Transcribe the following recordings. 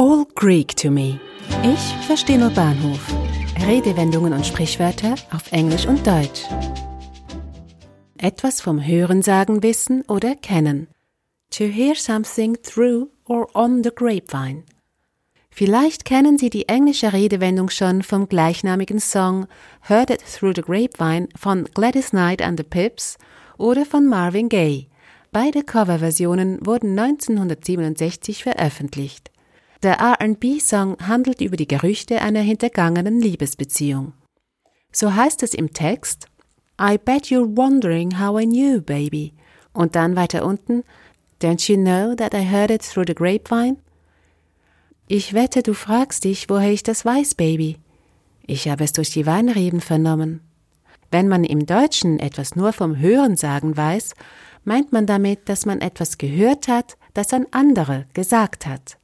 All Greek to me. Ich verstehe nur Bahnhof. Redewendungen und Sprichwörter auf Englisch und Deutsch. Etwas vom Hörensagen wissen oder kennen. To hear something through or on the grapevine. Vielleicht kennen Sie die englische Redewendung schon vom gleichnamigen Song Heard It Through the Grapevine von Gladys Knight and the Pips oder von Marvin Gaye. Beide Coverversionen wurden 1967 veröffentlicht. Der RB-Song handelt über die Gerüchte einer hintergangenen Liebesbeziehung. So heißt es im Text I bet you're wondering how I knew, baby. Und dann weiter unten Don't you know that I heard it through the grapevine? Ich wette, du fragst dich, woher ich das weiß, Baby. Ich habe es durch die Weinreben vernommen. Wenn man im Deutschen etwas nur vom Hörensagen weiß, meint man damit, dass man etwas gehört hat, das ein anderer gesagt hat.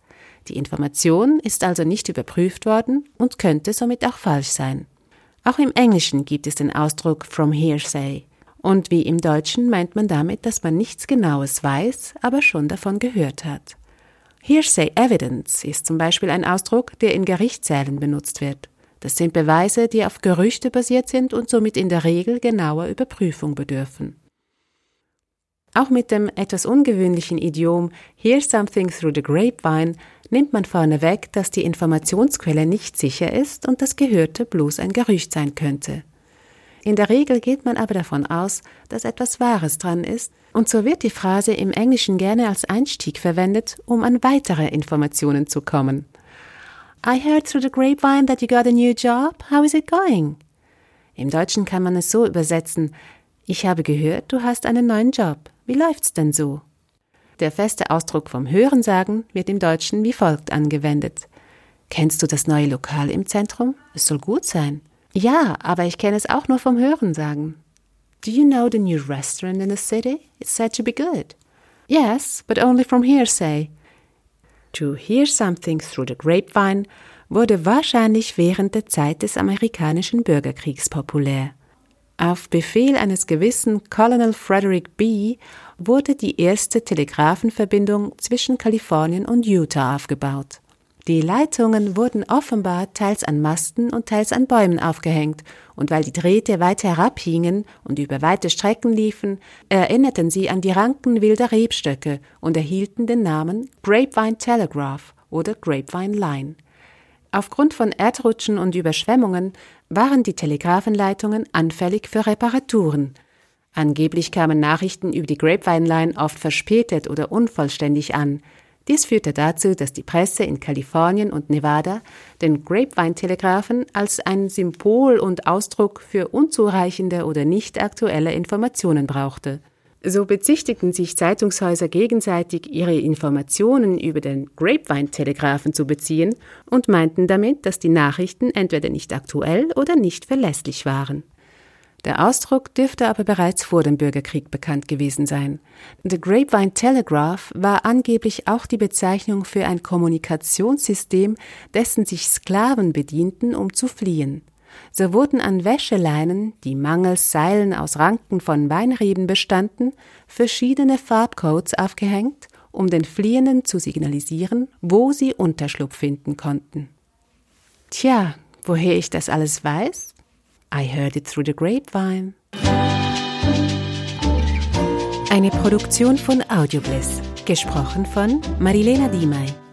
Die Information ist also nicht überprüft worden und könnte somit auch falsch sein. Auch im Englischen gibt es den Ausdruck from hearsay. Und wie im Deutschen meint man damit, dass man nichts Genaues weiß, aber schon davon gehört hat. Hearsay Evidence ist zum Beispiel ein Ausdruck, der in Gerichtssälen benutzt wird. Das sind Beweise, die auf Gerüchte basiert sind und somit in der Regel genauer Überprüfung bedürfen. Auch mit dem etwas ungewöhnlichen Idiom Hear something through the grapevine nimmt man vorneweg, dass die Informationsquelle nicht sicher ist und das Gehörte bloß ein Gerücht sein könnte. In der Regel geht man aber davon aus, dass etwas Wahres dran ist, und so wird die Phrase im Englischen gerne als Einstieg verwendet, um an weitere Informationen zu kommen. I heard through the grapevine that you got a new job. How is it going? Im Deutschen kann man es so übersetzen, ich habe gehört, du hast einen neuen Job. Wie läuft's denn so? Der feste Ausdruck vom Hörensagen wird im Deutschen wie folgt angewendet. Kennst du das neue Lokal im Zentrum? Es soll gut sein. Ja, aber ich kenne es auch nur vom Hörensagen. Do you know the new restaurant in the city? It's said to be good. Yes, but only from hearsay. To hear something through the grapevine wurde wahrscheinlich während der Zeit des amerikanischen Bürgerkriegs populär. Auf Befehl eines gewissen Colonel Frederick B. wurde die erste Telegrafenverbindung zwischen Kalifornien und Utah aufgebaut. Die Leitungen wurden offenbar teils an Masten und teils an Bäumen aufgehängt, und weil die Drähte weit herabhingen und über weite Strecken liefen, erinnerten sie an die Ranken wilder Rebstöcke und erhielten den Namen Grapevine Telegraph oder Grapevine Line. Aufgrund von Erdrutschen und Überschwemmungen waren die Telegrafenleitungen anfällig für Reparaturen. Angeblich kamen Nachrichten über die Grapevine Line oft verspätet oder unvollständig an. Dies führte dazu, dass die Presse in Kalifornien und Nevada den Grapevine-Telegraphen als ein Symbol und Ausdruck für unzureichende oder nicht aktuelle Informationen brauchte. So bezichtigten sich Zeitungshäuser gegenseitig, ihre Informationen über den Grapevine-Telegraphen zu beziehen und meinten damit, dass die Nachrichten entweder nicht aktuell oder nicht verlässlich waren. Der Ausdruck dürfte aber bereits vor dem Bürgerkrieg bekannt gewesen sein. The Grapevine Telegraph war angeblich auch die Bezeichnung für ein Kommunikationssystem, dessen sich Sklaven bedienten, um zu fliehen. So wurden an Wäscheleinen, die mangels Seilen aus Ranken von Weinreben bestanden, verschiedene Farbcodes aufgehängt, um den Fliehenden zu signalisieren, wo sie Unterschlupf finden konnten. Tja, woher ich das alles weiß? I heard it through the grapevine. Eine Produktion von Audiobliss, gesprochen von Marilena Diemey.